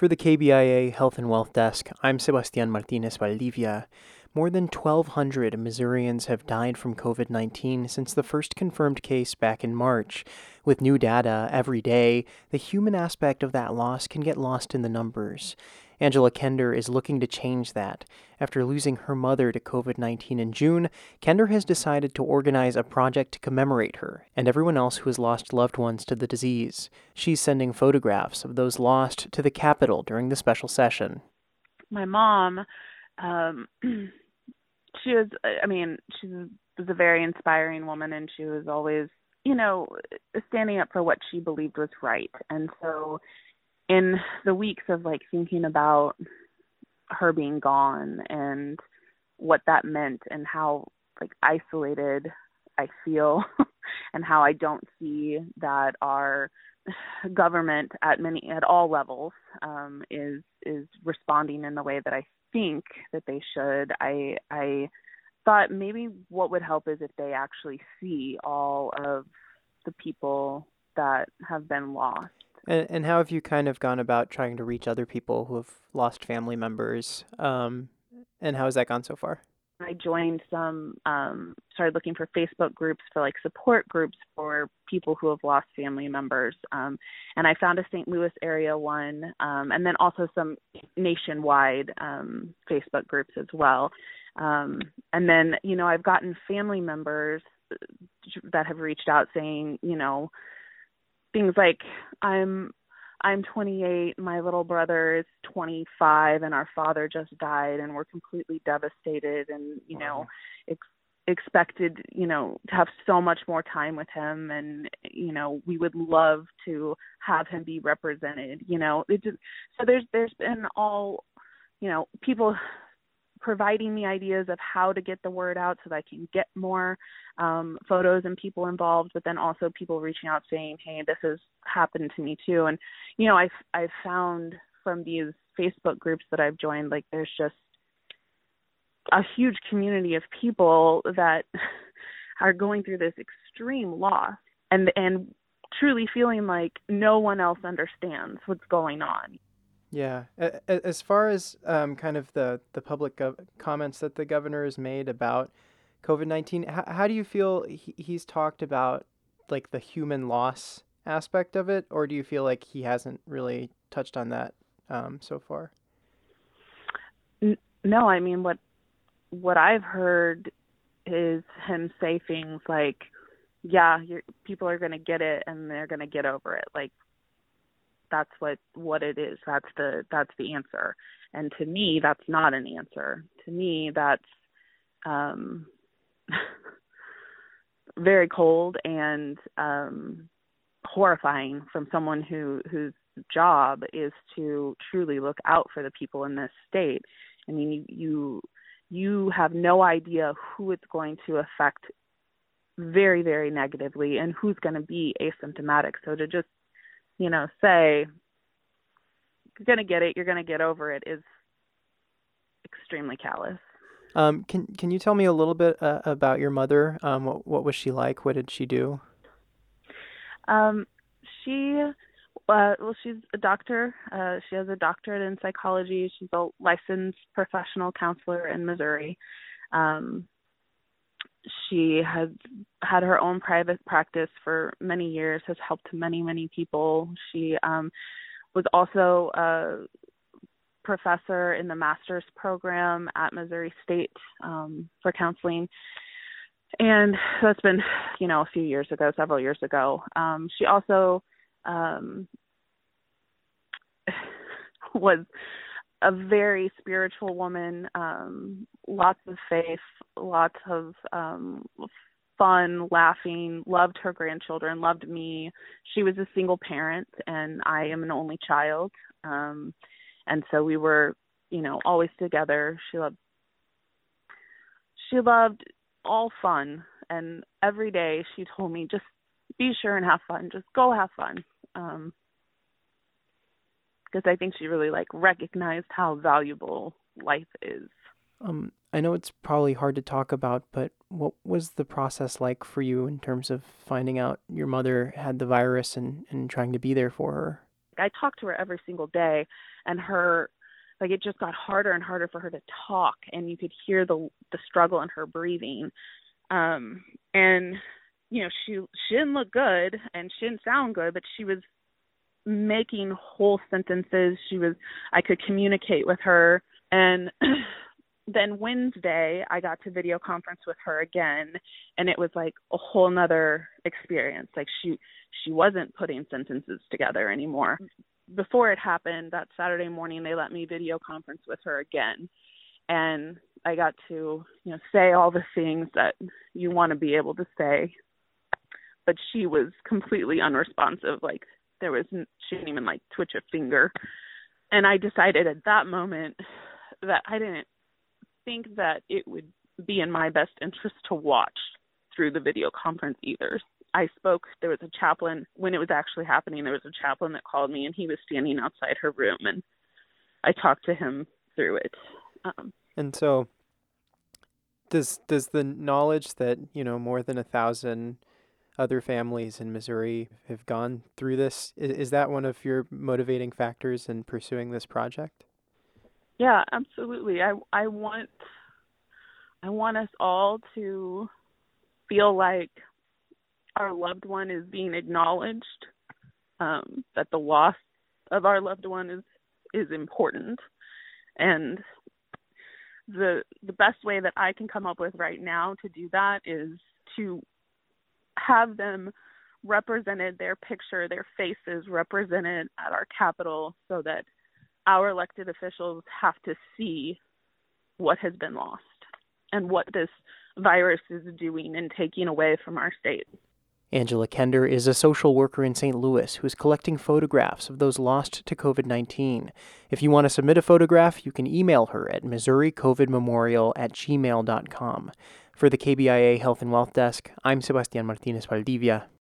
For the KBIA Health and Wealth Desk, I'm Sebastian Martinez Valdivia. More than 1,200 Missourians have died from COVID 19 since the first confirmed case back in March. With new data every day, the human aspect of that loss can get lost in the numbers. Angela Kender is looking to change that. After losing her mother to COVID 19 in June, Kender has decided to organize a project to commemorate her and everyone else who has lost loved ones to the disease. She's sending photographs of those lost to the Capitol during the special session. My mom, um, she was, I mean, she was a very inspiring woman and she was always, you know, standing up for what she believed was right. And so, in the weeks of like thinking about her being gone and what that meant and how like isolated I feel and how I don't see that our government at many at all levels um, is is responding in the way that I think that they should. I I thought maybe what would help is if they actually see all of the people that have been lost and, and how have you kind of gone about trying to reach other people who have lost family members? Um, and how has that gone so far? I joined some, um, started looking for Facebook groups for like support groups for people who have lost family members. Um, and I found a St. Louis area one, um, and then also some nationwide um, Facebook groups as well. Um, and then, you know, I've gotten family members that have reached out saying, you know, things like I'm I'm 28, my little brother is 25 and our father just died and we're completely devastated and you know ex- expected, you know, to have so much more time with him and you know, we would love to have him be represented, you know. It just, so there's there's been all you know, people providing me ideas of how to get the word out so that I can get more um, photos and people involved, but then also people reaching out saying, "Hey, this has happened to me too." And you know, I've I've found from these Facebook groups that I've joined, like there's just a huge community of people that are going through this extreme loss and and truly feeling like no one else understands what's going on. Yeah, as far as um, kind of the the public gov- comments that the governor has made about COVID nineteen, how, do you feel he, he's talked about like the human loss aspect of it, or do you feel like he hasn't really touched on that um, so far? No, I mean what what I've heard is him say things like, "Yeah, people are going to get it and they're going to get over it." Like that's what what it is. That's the that's the answer. And to me that's not an answer. To me that's um very cold and um horrifying from someone who whose job is to truly look out for the people in this state. I mean you you have no idea who it's going to affect very very negatively and who's going to be asymptomatic. So to just you know, say you're going to get it, you're going to get over it is extremely callous. Um, can can you tell me a little bit uh, about your mother? Um, what what was she like? What did she do? Um, she, uh, well, she's a doctor. Uh, she has a doctorate in psychology. She's a licensed professional counselor in Missouri. Um, she has had her own private practice for many years, has helped many, many people. She um, was also a professor in the master's program at Missouri State um, for counseling. And that's been, you know, a few years ago, several years ago. Um, she also um, was a very spiritual woman, um, lots of faith, lots of um fun, laughing, loved her grandchildren, loved me. She was a single parent and I am an only child. Um and so we were, you know, always together. She loved she loved all fun and every day she told me just be sure and have fun. Just go have fun. Um because I think she really like recognized how valuable life is. Um, I know it's probably hard to talk about, but what was the process like for you in terms of finding out your mother had the virus and, and trying to be there for her? I talked to her every single day, and her like it just got harder and harder for her to talk, and you could hear the the struggle in her breathing. Um, and you know she she didn't look good and she didn't sound good, but she was making whole sentences. She was I could communicate with her and then Wednesday I got to video conference with her again and it was like a whole nother experience. Like she she wasn't putting sentences together anymore. Before it happened that Saturday morning they let me video conference with her again and I got to, you know, say all the things that you want to be able to say. But she was completely unresponsive. Like there was she didn't even like twitch a finger. And I decided at that moment that I didn't think that it would be in my best interest to watch through the video conference either. I spoke, there was a chaplain, when it was actually happening, there was a chaplain that called me and he was standing outside her room and I talked to him through it. Um, and so, does does the knowledge that you know more than a thousand other families in Missouri have gone through this is, is that one of your motivating factors in pursuing this project? Yeah, absolutely. I I want I want us all to feel like our loved one is being acknowledged, um, that the loss of our loved one is is important, and the the best way that I can come up with right now to do that is to have them represented, their picture, their faces represented at our Capitol so that our elected officials have to see what has been lost and what this virus is doing and taking away from our state. Angela Kender is a social worker in St. Louis who is collecting photographs of those lost to COVID 19. If you want to submit a photograph, you can email her at MissouriCOVIDMemorial at gmail.com. For the KBIA Health and Wealth Desk, I'm Sebastian Martinez Valdivia.